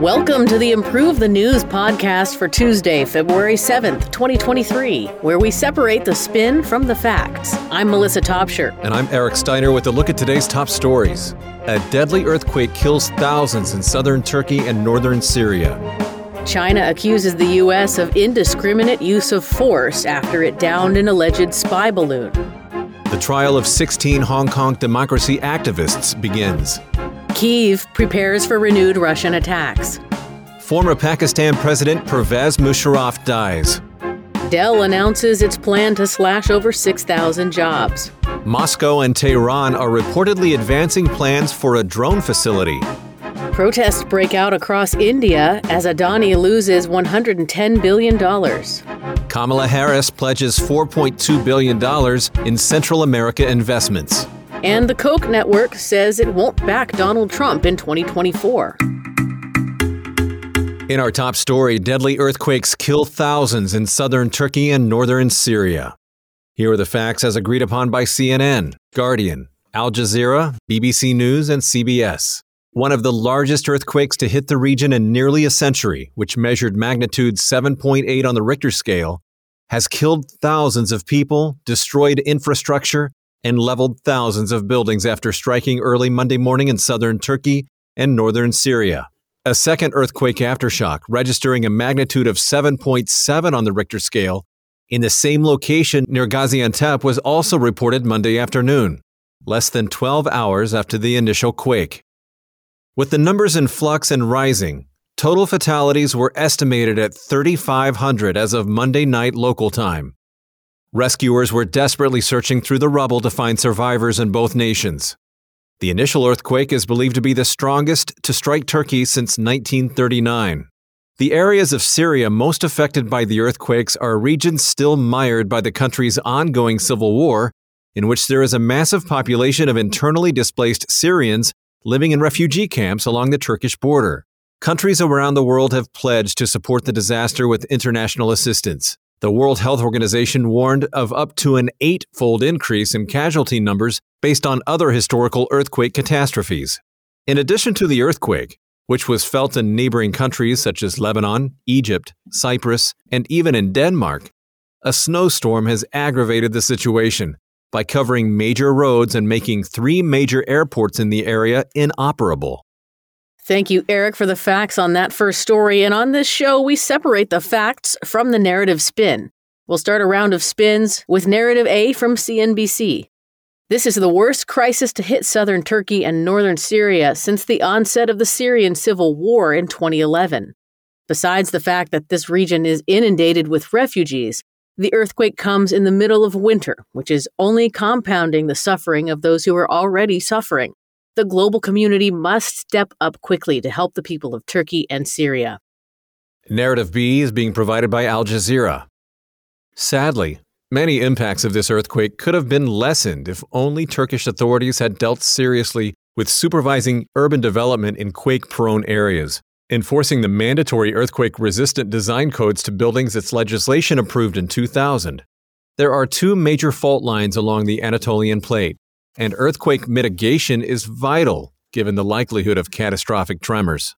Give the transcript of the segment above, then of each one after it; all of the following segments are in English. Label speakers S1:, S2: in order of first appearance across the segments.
S1: Welcome to the Improve the News podcast for Tuesday, February 7th, 2023, where we separate the spin from the facts. I'm Melissa Topshire.
S2: And I'm Eric Steiner with a look at today's top stories. A deadly earthquake kills thousands in southern Turkey and northern Syria.
S1: China accuses the U.S. of indiscriminate use of force after it downed an alleged spy balloon.
S2: The trial of 16 Hong Kong democracy activists begins.
S1: Kiev prepares for renewed Russian attacks.
S2: Former Pakistan President Pervez Musharraf dies.
S1: Dell announces its plan to slash over 6,000 jobs.
S2: Moscow and Tehran are reportedly advancing plans for a drone facility.
S1: Protests break out across India as Adani loses $110 billion.
S2: Kamala Harris pledges $4.2 billion in Central America investments.
S1: And the Koch network says it won't back Donald Trump in 2024.
S2: In our top story, deadly earthquakes kill thousands in southern Turkey and northern Syria. Here are the facts as agreed upon by CNN, Guardian, Al Jazeera, BBC News, and CBS. One of the largest earthquakes to hit the region in nearly a century, which measured magnitude 7.8 on the Richter scale, has killed thousands of people, destroyed infrastructure, and leveled thousands of buildings after striking early Monday morning in southern Turkey and northern Syria. A second earthquake aftershock, registering a magnitude of 7.7 on the Richter scale, in the same location near Gaziantep was also reported Monday afternoon, less than 12 hours after the initial quake. With the numbers in flux and rising, total fatalities were estimated at 3,500 as of Monday night local time. Rescuers were desperately searching through the rubble to find survivors in both nations. The initial earthquake is believed to be the strongest to strike Turkey since 1939. The areas of Syria most affected by the earthquakes are regions still mired by the country's ongoing civil war, in which there is a massive population of internally displaced Syrians living in refugee camps along the Turkish border. Countries around the world have pledged to support the disaster with international assistance. The World Health Organization warned of up to an eight-fold increase in casualty numbers based on other historical earthquake catastrophes. In addition to the earthquake, which was felt in neighboring countries such as Lebanon, Egypt, Cyprus, and even in Denmark, a snowstorm has aggravated the situation by covering major roads and making three major airports in the area inoperable.
S1: Thank you, Eric, for the facts on that first story. And on this show, we separate the facts from the narrative spin. We'll start a round of spins with narrative A from CNBC. This is the worst crisis to hit southern Turkey and northern Syria since the onset of the Syrian civil war in 2011. Besides the fact that this region is inundated with refugees, the earthquake comes in the middle of winter, which is only compounding the suffering of those who are already suffering the global community must step up quickly to help the people of Turkey and Syria.
S2: Narrative B is being provided by Al Jazeera. Sadly, many impacts of this earthquake could have been lessened if only Turkish authorities had dealt seriously with supervising urban development in quake prone areas, enforcing the mandatory earthquake resistant design codes to buildings its legislation approved in 2000. There are two major fault lines along the Anatolian plate and earthquake mitigation is vital given the likelihood of catastrophic tremors.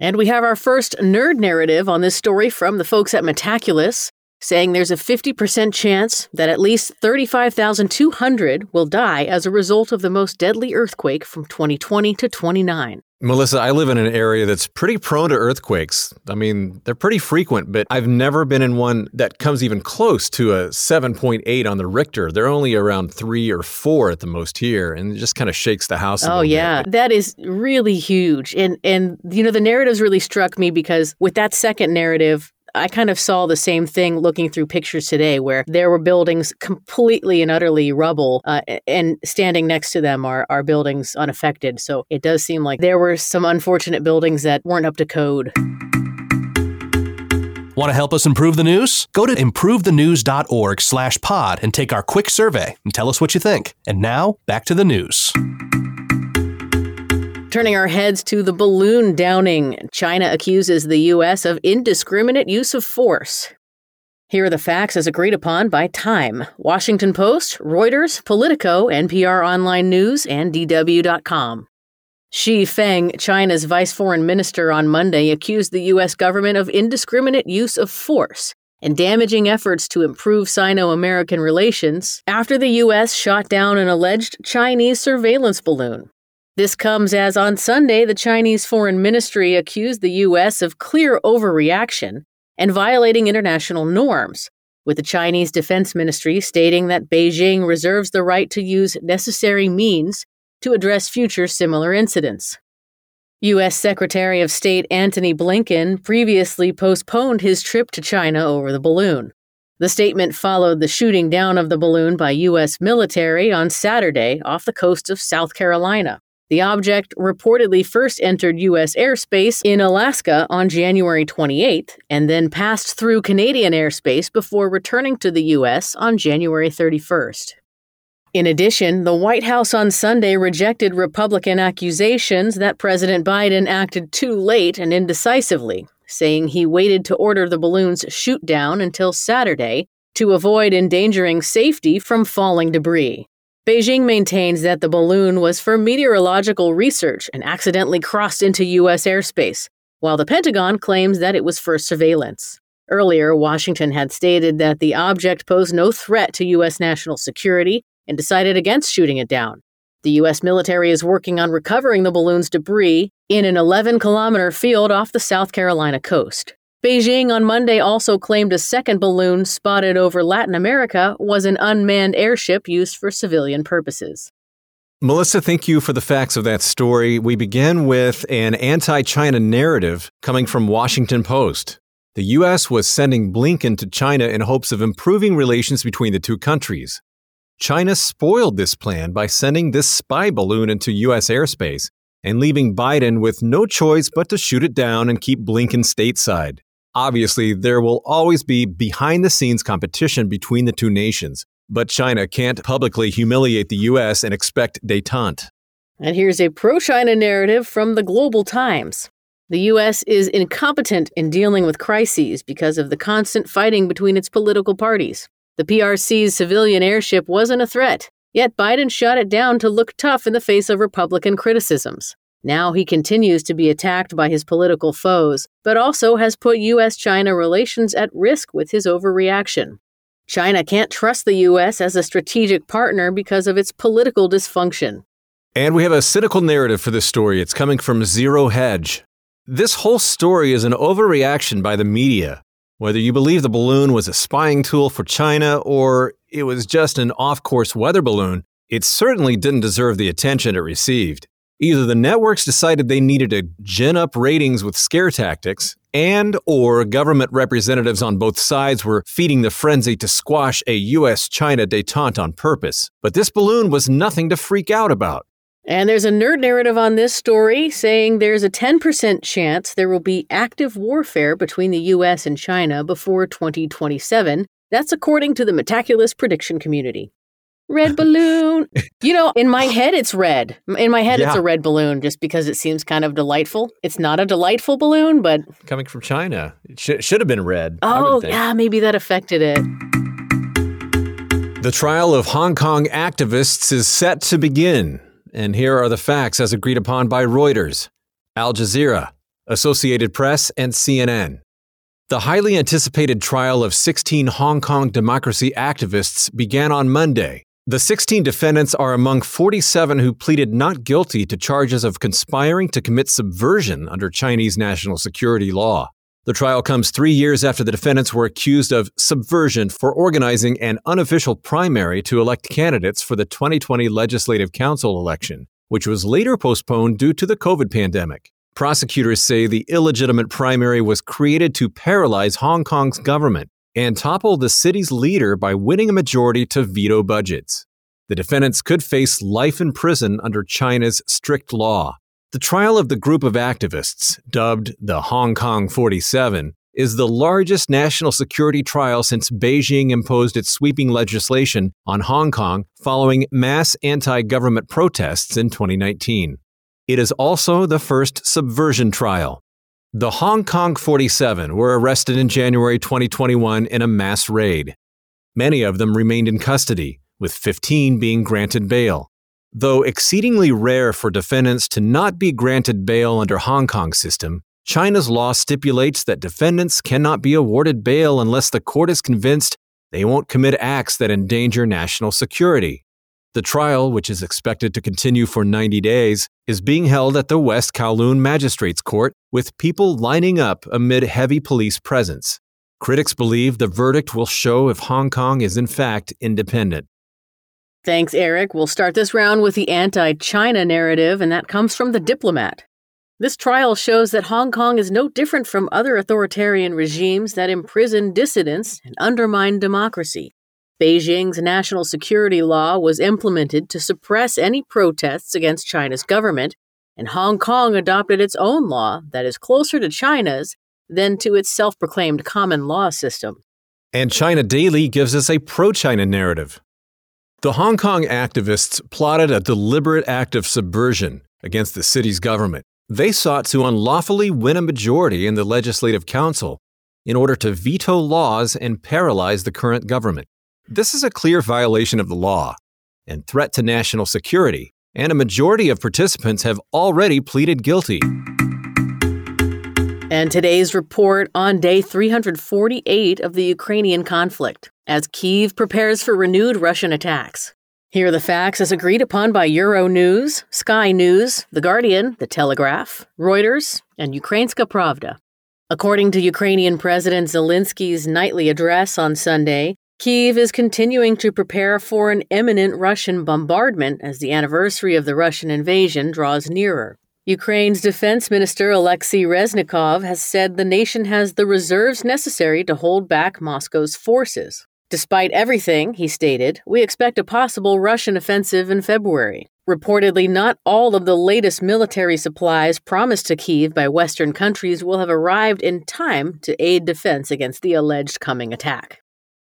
S1: And we have our first nerd narrative on this story from the folks at Metaculus, saying there's a 50% chance that at least 35,200 will die as a result of the most deadly earthquake from 2020 to 29.
S2: Melissa, I live in an area that's pretty prone to earthquakes. I mean, they're pretty frequent, but I've never been in one that comes even close to a 7.8 on the Richter. They're only around three or four at the most here, and it just kind of shakes the house.
S1: oh yeah,
S2: bit.
S1: that is really huge. And and you know the narratives really struck me because with that second narrative, I kind of saw the same thing looking through pictures today where there were buildings completely and utterly rubble, uh, and standing next to them are, are buildings unaffected. So it does seem like there were some unfortunate buildings that weren't up to code.
S3: Want to help us improve the news? Go to improvethenews.org slash pod and take our quick survey and tell us what you think. And now, back to the news.
S1: Turning our heads to the balloon downing, China accuses the U.S. of indiscriminate use of force. Here are the facts as agreed upon by Time, Washington Post, Reuters, Politico, NPR Online News, and DW.com. Xie Feng, China's vice foreign minister, on Monday accused the U.S. government of indiscriminate use of force and damaging efforts to improve Sino American relations after the U.S. shot down an alleged Chinese surveillance balloon. This comes as on Sunday, the Chinese Foreign Ministry accused the U.S. of clear overreaction and violating international norms, with the Chinese Defense Ministry stating that Beijing reserves the right to use necessary means to address future similar incidents. U.S. Secretary of State Antony Blinken previously postponed his trip to China over the balloon. The statement followed the shooting down of the balloon by U.S. military on Saturday off the coast of South Carolina. The object reportedly first entered U.S. airspace in Alaska on January 28th and then passed through Canadian airspace before returning to the U.S. on January 31st. In addition, the White House on Sunday rejected Republican accusations that President Biden acted too late and indecisively, saying he waited to order the balloon's shoot down until Saturday to avoid endangering safety from falling debris. Beijing maintains that the balloon was for meteorological research and accidentally crossed into U.S. airspace, while the Pentagon claims that it was for surveillance. Earlier, Washington had stated that the object posed no threat to U.S. national security and decided against shooting it down. The U.S. military is working on recovering the balloon's debris in an 11 kilometer field off the South Carolina coast. Beijing on Monday also claimed a second balloon spotted over Latin America was an unmanned airship used for civilian purposes.
S2: Melissa, thank you for the facts of that story. We begin with an anti China narrative coming from Washington Post. The U.S. was sending Blinken to China in hopes of improving relations between the two countries. China spoiled this plan by sending this spy balloon into U.S. airspace and leaving Biden with no choice but to shoot it down and keep Blinken stateside. Obviously, there will always be behind the scenes competition between the two nations, but China can't publicly humiliate the U.S. and expect detente.
S1: And here's a pro China narrative from the Global Times. The U.S. is incompetent in dealing with crises because of the constant fighting between its political parties. The PRC's civilian airship wasn't a threat, yet Biden shot it down to look tough in the face of Republican criticisms. Now he continues to be attacked by his political foes, but also has put U.S. China relations at risk with his overreaction. China can't trust the U.S. as a strategic partner because of its political dysfunction.
S2: And we have a cynical narrative for this story. It's coming from Zero Hedge. This whole story is an overreaction by the media whether you believe the balloon was a spying tool for China or it was just an off course weather balloon, it certainly didn't deserve the attention it received. Either the networks decided they needed to gin up ratings with scare tactics, and or government representatives on both sides were feeding the frenzy to squash a US-China détente on purpose. But this balloon was nothing to freak out about.
S1: And there's a nerd narrative on this story saying there's a 10% chance there will be active warfare between the US and China before 2027. That's according to the Metaculus prediction community. Red balloon. you know, in my head, it's red. In my head, yeah. it's a red balloon just because it seems kind of delightful. It's not a delightful balloon, but.
S2: Coming from China, it sh- should have been red.
S1: Oh, yeah, maybe that affected it.
S2: The trial of Hong Kong activists is set to begin. And here are the facts as agreed upon by Reuters, Al Jazeera, Associated Press, and CNN. The highly anticipated trial of 16 Hong Kong democracy activists began on Monday. The 16 defendants are among 47 who pleaded not guilty to charges of conspiring to commit subversion under Chinese national security law. The trial comes three years after the defendants were accused of subversion for organizing an unofficial primary to elect candidates for the 2020 Legislative Council election, which was later postponed due to the COVID pandemic. Prosecutors say the illegitimate primary was created to paralyze Hong Kong's government and topple the city's leader by winning a majority to veto budgets. The defendants could face life in prison under China's strict law. The trial of the group of activists, dubbed the Hong Kong 47, is the largest national security trial since Beijing imposed its sweeping legislation on Hong Kong following mass anti government protests in 2019. It is also the first subversion trial. The Hong Kong 47 were arrested in January 2021 in a mass raid. Many of them remained in custody, with 15 being granted bail. Though exceedingly rare for defendants to not be granted bail under Hong Kong system, China's law stipulates that defendants cannot be awarded bail unless the court is convinced they won't commit acts that endanger national security. The trial, which is expected to continue for 90 days, is being held at the West Kowloon Magistrates Court with people lining up amid heavy police presence. Critics believe the verdict will show if Hong Kong is in fact independent.
S1: Thanks, Eric. We'll start this round with the anti China narrative, and that comes from The Diplomat. This trial shows that Hong Kong is no different from other authoritarian regimes that imprison dissidents and undermine democracy. Beijing's national security law was implemented to suppress any protests against China's government, and Hong Kong adopted its own law that is closer to China's than to its self proclaimed common law system.
S2: And China Daily gives us a pro China narrative. The Hong Kong activists plotted a deliberate act of subversion against the city's government. They sought to unlawfully win a majority in the Legislative Council in order to veto laws and paralyze the current government. This is a clear violation of the law and threat to national security, and a majority of participants have already pleaded guilty.
S1: And today's report on day 348 of the Ukrainian conflict as Kiev prepares for renewed Russian attacks. Here are the facts as agreed upon by Euronews, Sky News, The Guardian, The Telegraph, Reuters, and Ukrainska Pravda. According to Ukrainian President Zelensky's nightly address on Sunday, Kiev is continuing to prepare for an imminent Russian bombardment as the anniversary of the Russian invasion draws nearer. Ukraine's defense minister Alexei Reznikov has said the nation has the reserves necessary to hold back Moscow's forces. Despite everything, he stated, we expect a possible Russian offensive in February. Reportedly, not all of the latest military supplies promised to Kiev by Western countries will have arrived in time to aid defense against the alleged coming attack.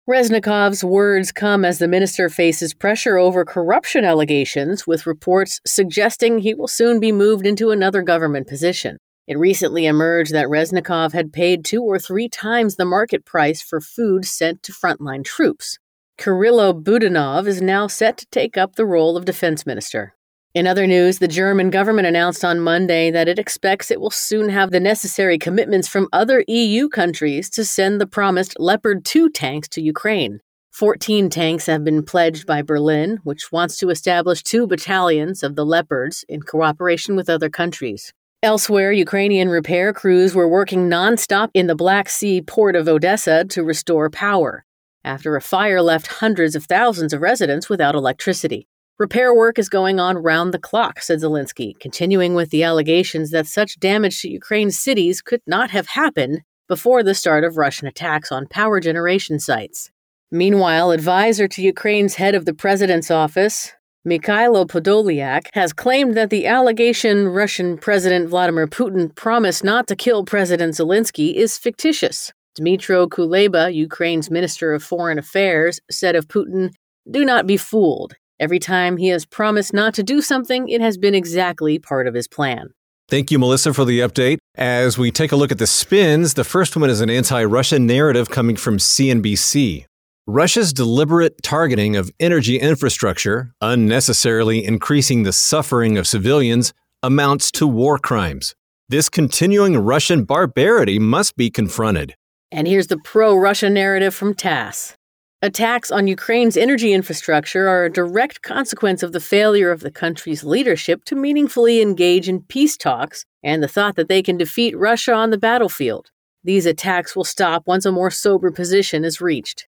S1: Reznikov's words come as the minister faces pressure over corruption allegations, with reports suggesting he will soon be moved into another government position. It recently emerged that Reznikov had paid two or three times the market price for food sent to frontline troops. Kirylo Budanov is now set to take up the role of defense minister. In other news, the German government announced on Monday that it expects it will soon have the necessary commitments from other EU countries to send the promised Leopard 2 tanks to Ukraine. 14 tanks have been pledged by Berlin, which wants to establish two battalions of the Leopards in cooperation with other countries. Elsewhere, Ukrainian repair crews were working nonstop in the Black Sea port of Odessa to restore power, after a fire left hundreds of thousands of residents without electricity. Repair work is going on round the clock, said Zelensky, continuing with the allegations that such damage to Ukraine's cities could not have happened before the start of Russian attacks on power generation sites. Meanwhile, advisor to Ukraine's head of the president's office, Mikhailo Podolyak has claimed that the allegation Russian President Vladimir Putin promised not to kill President Zelensky is fictitious. Dmytro Kuleba, Ukraine's Minister of Foreign Affairs, said of Putin, Do not be fooled. Every time he has promised not to do something, it has been exactly part of his plan.
S2: Thank you, Melissa, for the update. As we take a look at the spins, the first one is an anti Russian narrative coming from CNBC. Russia's deliberate targeting of energy infrastructure, unnecessarily increasing the suffering of civilians, amounts to war crimes. This continuing Russian barbarity must be confronted.
S1: And here's the pro Russia narrative from TASS. Attacks on Ukraine's energy infrastructure are a direct consequence of the failure of the country's leadership to meaningfully engage in peace talks and the thought that they can defeat Russia on the battlefield. These attacks will stop once a more sober position is reached.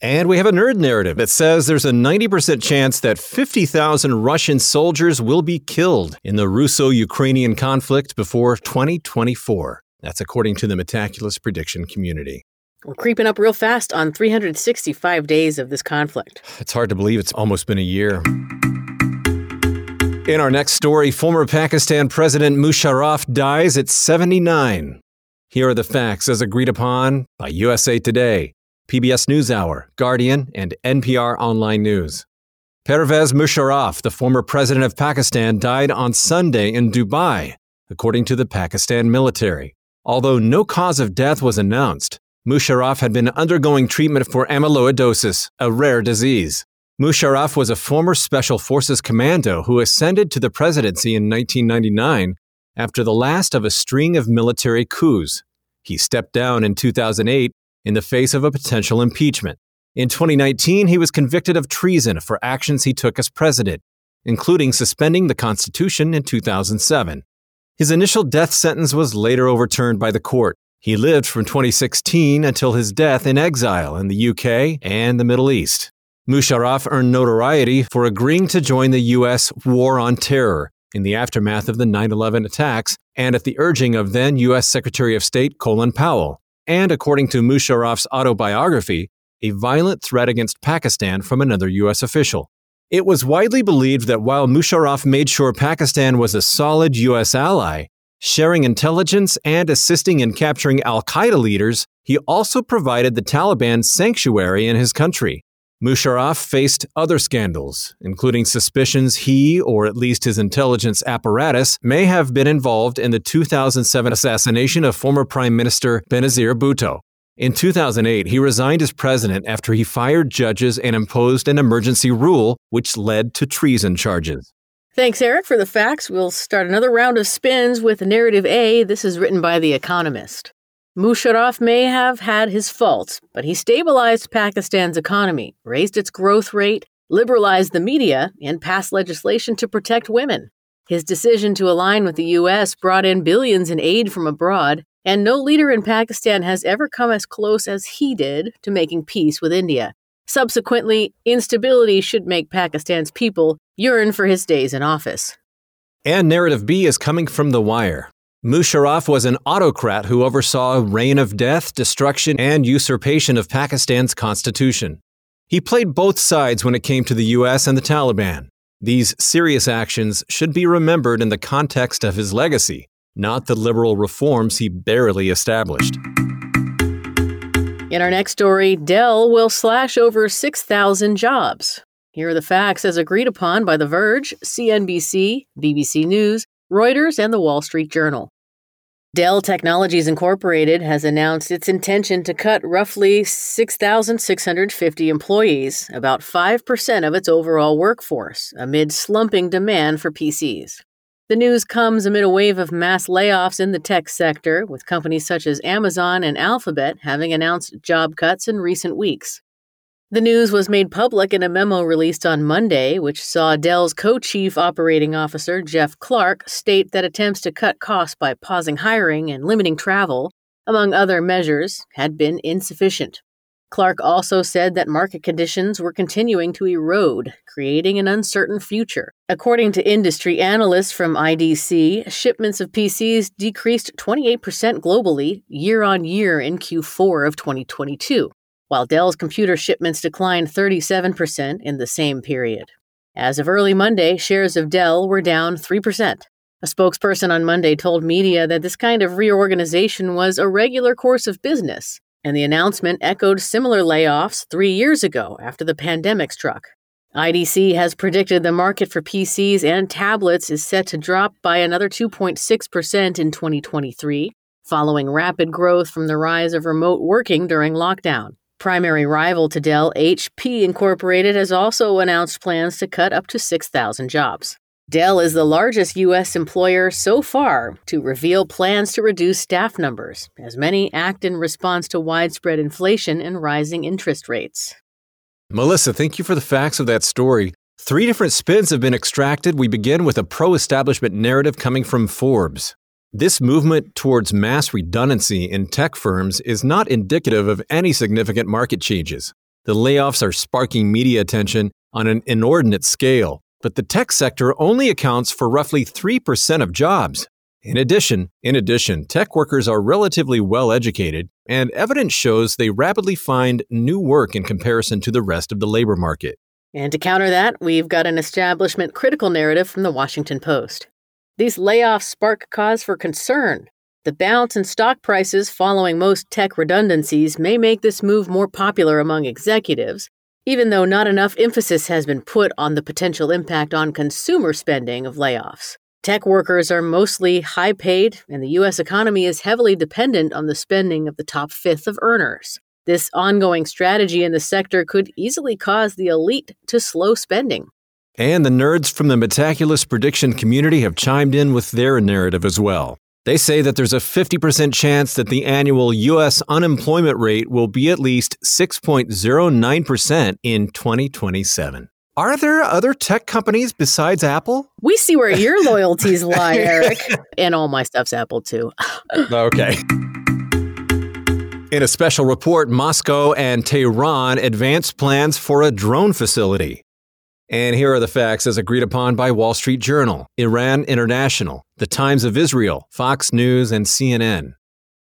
S2: And we have a nerd narrative that says there's a 90% chance that 50,000 Russian soldiers will be killed in the Russo Ukrainian conflict before 2024. That's according to the Metaculus prediction community.
S1: We're creeping up real fast on 365 days of this conflict.
S2: It's hard to believe it's almost been a year. In our next story, former Pakistan President Musharraf dies at 79. Here are the facts as agreed upon by USA Today. PBS NewsHour, Guardian, and NPR Online News. Pervez Musharraf, the former president of Pakistan, died on Sunday in Dubai, according to the Pakistan military. Although no cause of death was announced, Musharraf had been undergoing treatment for amyloidosis, a rare disease. Musharraf was a former Special Forces commando who ascended to the presidency in 1999 after the last of a string of military coups. He stepped down in 2008 in the face of a potential impeachment. In 2019, he was convicted of treason for actions he took as president, including suspending the Constitution in 2007. His initial death sentence was later overturned by the court. He lived from 2016 until his death in exile in the UK and the Middle East. Musharraf earned notoriety for agreeing to join the U.S. war on terror in the aftermath of the 9 11 attacks and at the urging of then U.S. Secretary of State Colin Powell, and according to Musharraf's autobiography, a violent threat against Pakistan from another U.S. official. It was widely believed that while Musharraf made sure Pakistan was a solid U.S. ally, sharing intelligence and assisting in capturing Al Qaeda leaders, he also provided the Taliban sanctuary in his country. Musharraf faced other scandals, including suspicions he, or at least his intelligence apparatus, may have been involved in the 2007 assassination of former Prime Minister Benazir Bhutto. In 2008, he resigned as president after he fired judges and imposed an emergency rule, which led to treason charges.
S1: Thanks, Eric, for the facts. We'll start another round of spins with narrative A. This is written by The Economist. Musharraf may have had his faults, but he stabilized Pakistan's economy, raised its growth rate, liberalized the media, and passed legislation to protect women. His decision to align with the U.S. brought in billions in aid from abroad, and no leader in Pakistan has ever come as close as he did to making peace with India. Subsequently, instability should make Pakistan's people yearn for his days in office.
S2: And narrative B is coming from The Wire. Musharraf was an autocrat who oversaw a reign of death, destruction, and usurpation of Pakistan's constitution. He played both sides when it came to the US and the Taliban. These serious actions should be remembered in the context of his legacy, not the liberal reforms he barely established.
S1: In our next story, Dell will slash over 6,000 jobs. Here are the facts as agreed upon by The Verge, CNBC, BBC News, Reuters, and the Wall Street Journal. Dell Technologies Incorporated has announced its intention to cut roughly 6,650 employees, about 5% of its overall workforce, amid slumping demand for PCs. The news comes amid a wave of mass layoffs in the tech sector, with companies such as Amazon and Alphabet having announced job cuts in recent weeks. The news was made public in a memo released on Monday, which saw Dell's co chief operating officer, Jeff Clark, state that attempts to cut costs by pausing hiring and limiting travel, among other measures, had been insufficient. Clark also said that market conditions were continuing to erode, creating an uncertain future. According to industry analysts from IDC, shipments of PCs decreased 28% globally year on year in Q4 of 2022 while Dell's computer shipments declined 37% in the same period. As of early Monday, shares of Dell were down 3%. A spokesperson on Monday told media that this kind of reorganization was a regular course of business, and the announcement echoed similar layoffs three years ago after the pandemic struck. IDC has predicted the market for PCs and tablets is set to drop by another 2.6% in 2023, following rapid growth from the rise of remote working during lockdown. Primary rival to Dell, HP Incorporated, has also announced plans to cut up to 6,000 jobs. Dell is the largest U.S. employer so far to reveal plans to reduce staff numbers, as many act in response to widespread inflation and rising interest rates.
S2: Melissa, thank you for the facts of that story. Three different spins have been extracted. We begin with a pro establishment narrative coming from Forbes. This movement towards mass redundancy in tech firms is not indicative of any significant market changes. The layoffs are sparking media attention on an inordinate scale, but the tech sector only accounts for roughly 3% of jobs. In addition, in addition, tech workers are relatively well educated, and evidence shows they rapidly find new work in comparison to the rest of the labor market.
S1: And to counter that, we've got an establishment critical narrative from the Washington Post. These layoffs spark cause for concern. The bounce in stock prices following most tech redundancies may make this move more popular among executives, even though not enough emphasis has been put on the potential impact on consumer spending of layoffs. Tech workers are mostly high paid, and the U.S. economy is heavily dependent on the spending of the top fifth of earners. This ongoing strategy in the sector could easily cause the elite to slow spending.
S2: And the nerds from the Metaculus prediction community have chimed in with their narrative as well. They say that there's a 50% chance that the annual U.S. unemployment rate will be at least 6.09% in 2027. Are there other tech companies besides Apple?
S1: We see where your loyalties lie, Eric. and all my stuff's Apple too.
S2: okay. In a special report, Moscow and Tehran advance plans for a drone facility. And here are the facts as agreed upon by Wall Street Journal, Iran International, The Times of Israel, Fox News, and CNN.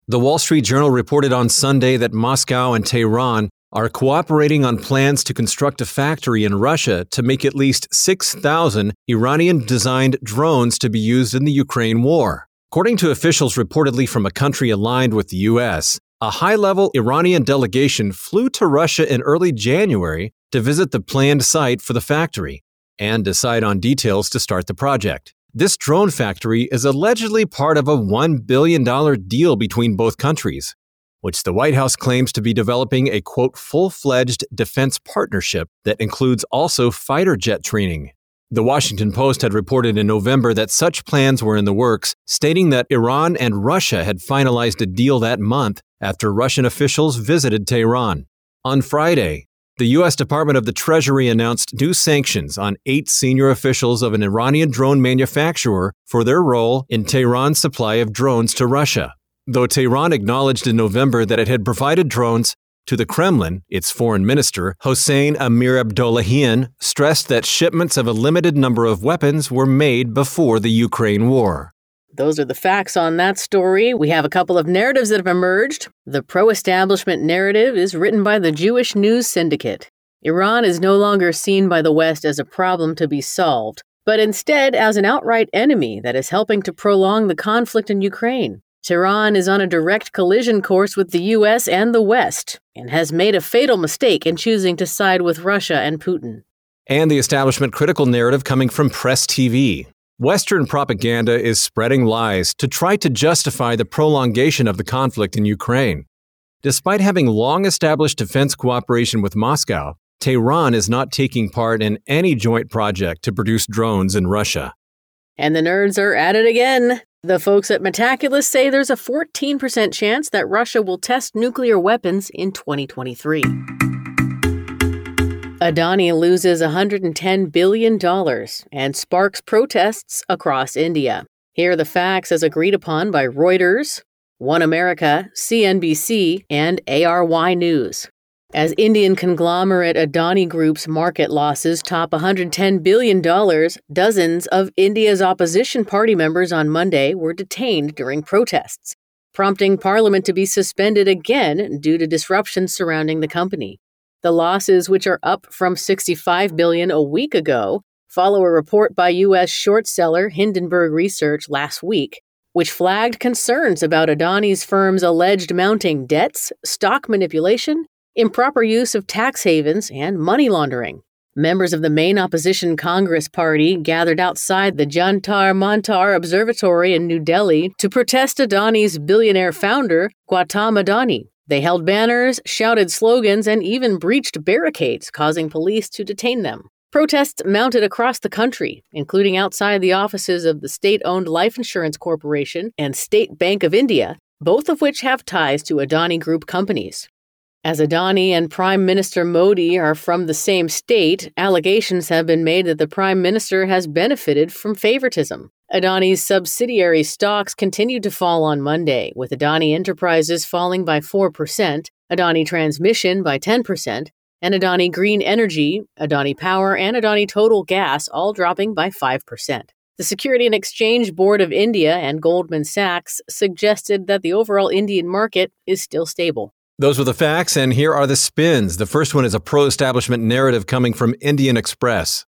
S2: The Wall Street Journal reported on Sunday that Moscow and Tehran are cooperating on plans to construct a factory in Russia to make at least 6,000 Iranian designed drones to be used in the Ukraine war. According to officials reportedly from a country aligned with the U.S., a high level Iranian delegation flew to Russia in early January to visit the planned site for the factory and decide on details to start the project. This drone factory is allegedly part of a $1 billion deal between both countries, which the White House claims to be developing a quote full fledged defense partnership that includes also fighter jet training. The Washington Post had reported in November that such plans were in the works, stating that Iran and Russia had finalized a deal that month after Russian officials visited Tehran. On Friday, the U.S. Department of the Treasury announced new sanctions on eight senior officials of an Iranian drone manufacturer for their role in Tehran's supply of drones to Russia. Though Tehran acknowledged in November that it had provided drones to the Kremlin, its foreign minister, Hossein Amir Abdollahian, stressed that shipments of a limited number of weapons were made before the Ukraine war.
S1: Those are the facts on that story. We have a couple of narratives that have emerged. The pro establishment narrative is written by the Jewish News Syndicate. Iran is no longer seen by the West as a problem to be solved, but instead as an outright enemy that is helping to prolong the conflict in Ukraine. Tehran is on a direct collision course with the US and the West, and has made a fatal mistake in choosing to side with Russia and Putin.
S2: And the establishment critical narrative coming from Press TV. Western propaganda is spreading lies to try to justify the prolongation of the conflict in Ukraine. Despite having long established defense cooperation with Moscow, Tehran is not taking part in any joint project to produce drones in Russia.
S1: And the nerds are at it again. The folks at Metaculus say there's a 14% chance that Russia will test nuclear weapons in 2023. Adani loses $110 billion and sparks protests across India. Here are the facts as agreed upon by Reuters, One America, CNBC, and ARY News. As Indian conglomerate Adani Group's market losses top $110 billion, dozens of India's opposition party members on Monday were detained during protests, prompting Parliament to be suspended again due to disruptions surrounding the company. The losses, which are up from 65 billion a week ago, follow a report by US short seller Hindenburg Research last week, which flagged concerns about Adani's firm's alleged mounting debts, stock manipulation, improper use of tax havens, and money laundering. Members of the main opposition Congress Party gathered outside the Jantar Mantar Observatory in New Delhi to protest Adani's billionaire founder, Gautam Adani, they held banners, shouted slogans, and even breached barricades, causing police to detain them. Protests mounted across the country, including outside the offices of the state owned Life Insurance Corporation and State Bank of India, both of which have ties to Adani Group companies. As Adani and Prime Minister Modi are from the same state, allegations have been made that the Prime Minister has benefited from favoritism. Adani's subsidiary stocks continued to fall on Monday, with Adani Enterprises falling by 4%, Adani Transmission by 10%, and Adani Green Energy, Adani Power, and Adani Total Gas all dropping by 5%. The Security and Exchange Board of India and Goldman Sachs suggested that the overall Indian market is still stable.
S2: Those were the facts, and here are the spins. The first one is a pro establishment narrative coming from Indian Express.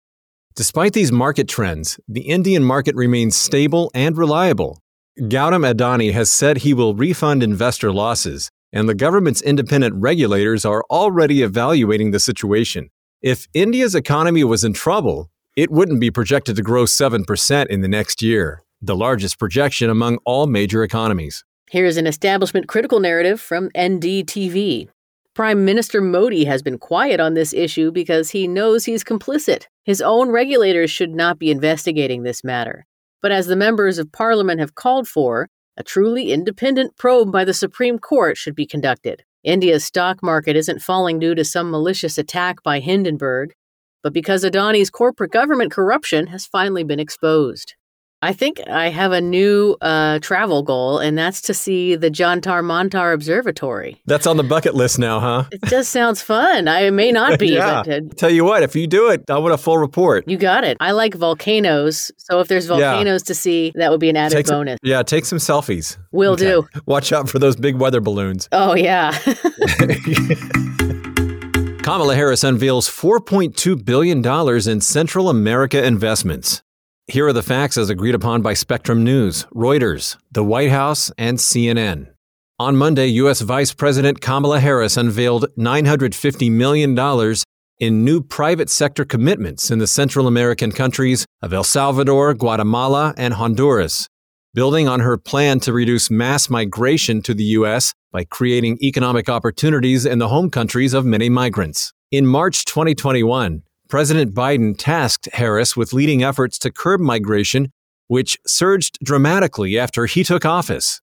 S2: Despite these market trends, the Indian market remains stable and reliable. Gautam Adani has said he will refund investor losses, and the government's independent regulators are already evaluating the situation. If India's economy was in trouble, It wouldn't be projected to grow 7% in the next year, the largest projection among all major economies.
S1: Here's an establishment critical narrative from NDTV. Prime Minister Modi has been quiet on this issue because he knows he's complicit. His own regulators should not be investigating this matter. But as the members of parliament have called for, a truly independent probe by the Supreme Court should be conducted. India's stock market isn't falling due to some malicious attack by Hindenburg, but because Adani's corporate government corruption has finally been exposed. I think I have a new uh, travel goal, and that's to see the Jantar Mantar Observatory.
S2: That's on the bucket list now, huh?
S1: It just sounds fun. I may not be,
S2: yeah.
S1: but uh,
S2: Tell you what, if you do it, I want a full report.
S1: you got it. I like volcanoes, so if there's
S2: Yeah.
S1: volcanoes to see, that would be an added
S2: Take some-
S1: bonus.
S2: yeah, take some selfies.
S1: Will
S2: Okay.
S1: do.
S2: Watch out for those big weather balloons.
S1: Oh yeah.
S2: Kamala Harris unveils $4.2 billion in Central America investments. Here are the facts as agreed upon by Spectrum News, Reuters, the White House, and CNN. On Monday, U.S. Vice President Kamala Harris unveiled $950 million in new private sector commitments in the Central American countries of El Salvador, Guatemala, and Honduras, building on her plan to reduce mass migration to the U.S. by creating economic opportunities in the home countries of many migrants. In March 2021, President Biden tasked Harris with leading efforts to curb migration, which surged dramatically after he took office.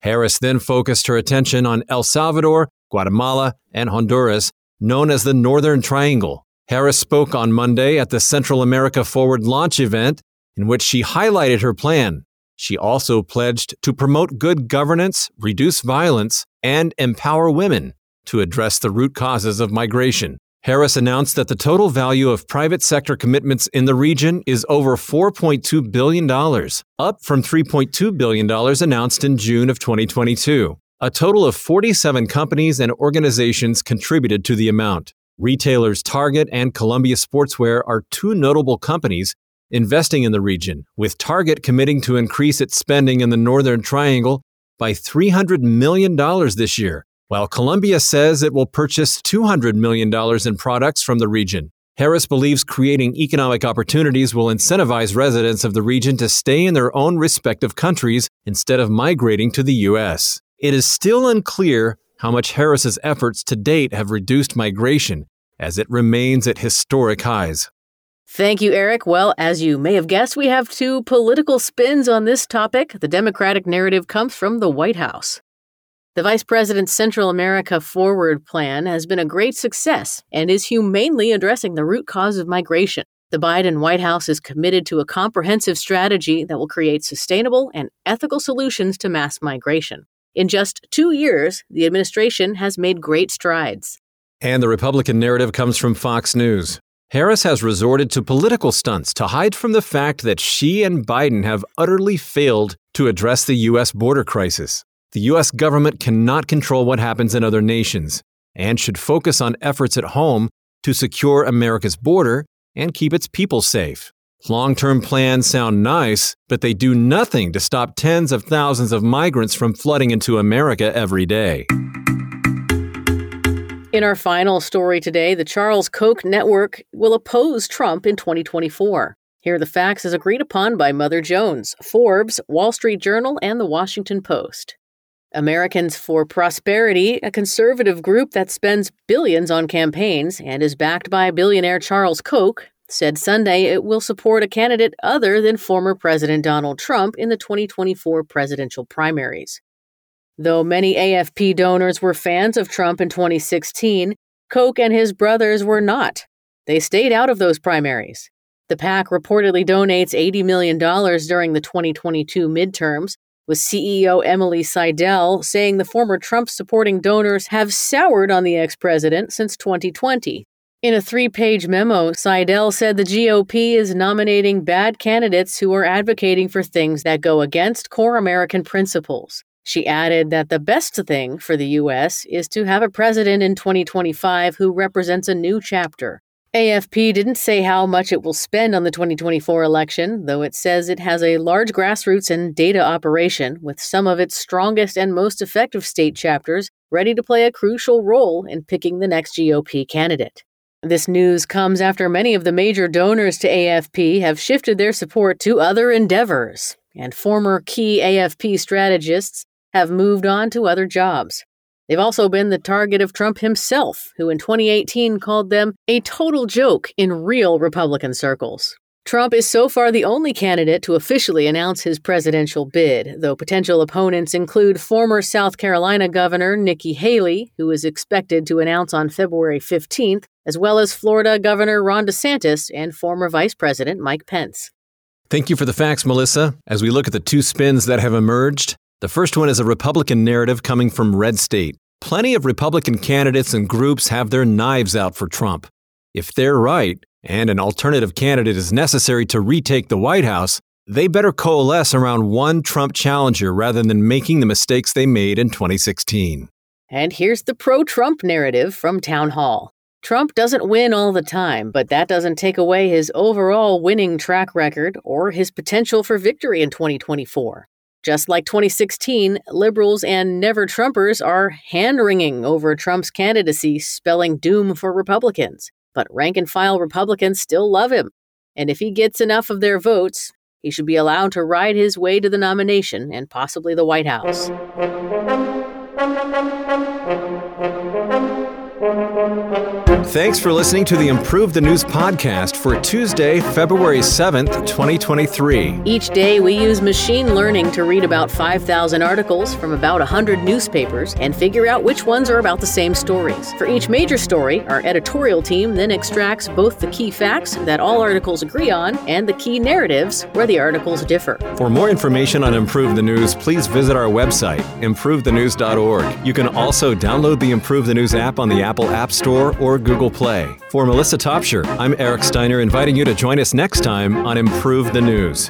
S2: Harris then focused her attention on El Salvador, Guatemala, and Honduras, known as the Northern Triangle. Harris spoke on Monday at the Central America Forward launch event, in which she highlighted her plan. She also pledged to promote good governance, reduce violence, and empower women to address the root causes of migration. Harris announced that the total value of private sector commitments in the region is over $4.2 billion, up from $3.2 billion announced in June of 2022. A total of 47 companies and organizations contributed to the amount. Retailers Target and Columbia Sportswear are two notable companies investing in the region, with Target committing to increase its spending in the Northern Triangle by $300 million this year, while Columbia says it will purchase $200 million in products from the region. Harris believes creating economic opportunities will incentivize residents of the region to stay in their own respective countries instead of migrating to the U.S. It is still unclear how much Harris's efforts to date have reduced migration, as it remains at historic highs.
S1: Thank you, Eric. Well, as you may have guessed, we have two political spins on this topic. The Democratic narrative comes from the White House. The Vice President's Central America Forward Plan has been a great success and is humanely addressing the root cause of migration. The Biden White House is committed to a comprehensive strategy that will create sustainable and ethical solutions to mass migration. In just two years, the administration has made great strides.
S2: And the Republican narrative comes from Fox News. Harris has resorted to political stunts to hide from the fact that she and Biden have utterly failed to address the U.S. border crisis. The U.S. government cannot control what happens in other nations and should focus on efforts at home to secure America's border and keep its people safe. Long term plans sound nice, but they do nothing to stop tens of thousands of migrants from flooding into America every day.
S1: In our final story today, the Charles Koch network will oppose Trump in 2024. Here are the facts as agreed upon by Mother Jones, Forbes, Wall Street Journal, and the Washington Post. Americans for Prosperity, a conservative group that spends billions on campaigns and is backed by billionaire Charles Koch, said Sunday it will support a candidate other than former President Donald Trump in the 2024 presidential primaries. Though many AFP donors were fans of Trump in 2016, Koch and his brothers were not. They stayed out of those primaries. The PAC reportedly donates $80 million during the 2022 midterms, with CEO Emily Seidel saying the former Trump supporting donors have soured on the ex president since 2020. In a three page memo, Seidel said the GOP is nominating bad candidates who are advocating for things that go against core American principles. She added that the best thing for the U.S. is to have a president in 2025 who represents a new chapter. AFP didn't say how much it will spend on the 2024 election, though it says it has a large grassroots and data operation with some of its strongest and most effective state chapters ready to play a crucial role in picking the next GOP candidate. This news comes after many of the major donors to AFP have shifted their support to other endeavors, and former key AFP strategists have moved on to other jobs. They've also been the target of Trump himself, who in 2018 called them a total joke in real Republican circles. Trump is so far the only candidate to officially announce his presidential bid, though potential opponents include former South Carolina Governor Nikki Haley, who is expected to announce on February 15th, as well as Florida Governor Ron DeSantis and former Vice President Mike Pence.
S2: Thank you for the facts, Melissa. As we look at the two spins that have emerged, the first one is a Republican narrative coming from Red State. Plenty of Republican candidates and groups have their knives out for Trump. If they're right, and an alternative candidate is necessary to retake the White House, they better coalesce around one Trump challenger rather than making the mistakes they made in 2016.
S1: And here's the pro Trump narrative from Town Hall. Trump doesn't win all the time, but that doesn't take away his overall winning track record or his potential for victory in 2024. Just like 2016, liberals and never Trumpers are hand wringing over Trump's candidacy, spelling doom for Republicans. But rank and file Republicans still love him. And if he gets enough of their votes, he should be allowed to ride his way to the nomination and possibly the White House.
S2: Thanks for listening to the Improve the News podcast for Tuesday, February 7th, 2023.
S1: Each day, we use machine learning to read about 5,000 articles from about 100 newspapers and figure out which ones are about the same stories. For each major story, our editorial team then extracts both the key facts that all articles agree on and the key narratives where the articles differ.
S2: For more information on Improve the News, please visit our website, improvethenews.org. You can also download the Improve the News app on the Apple App Store or Google Play. For Melissa Topshire, I'm Eric Steiner, inviting you to join us next time on Improve the News.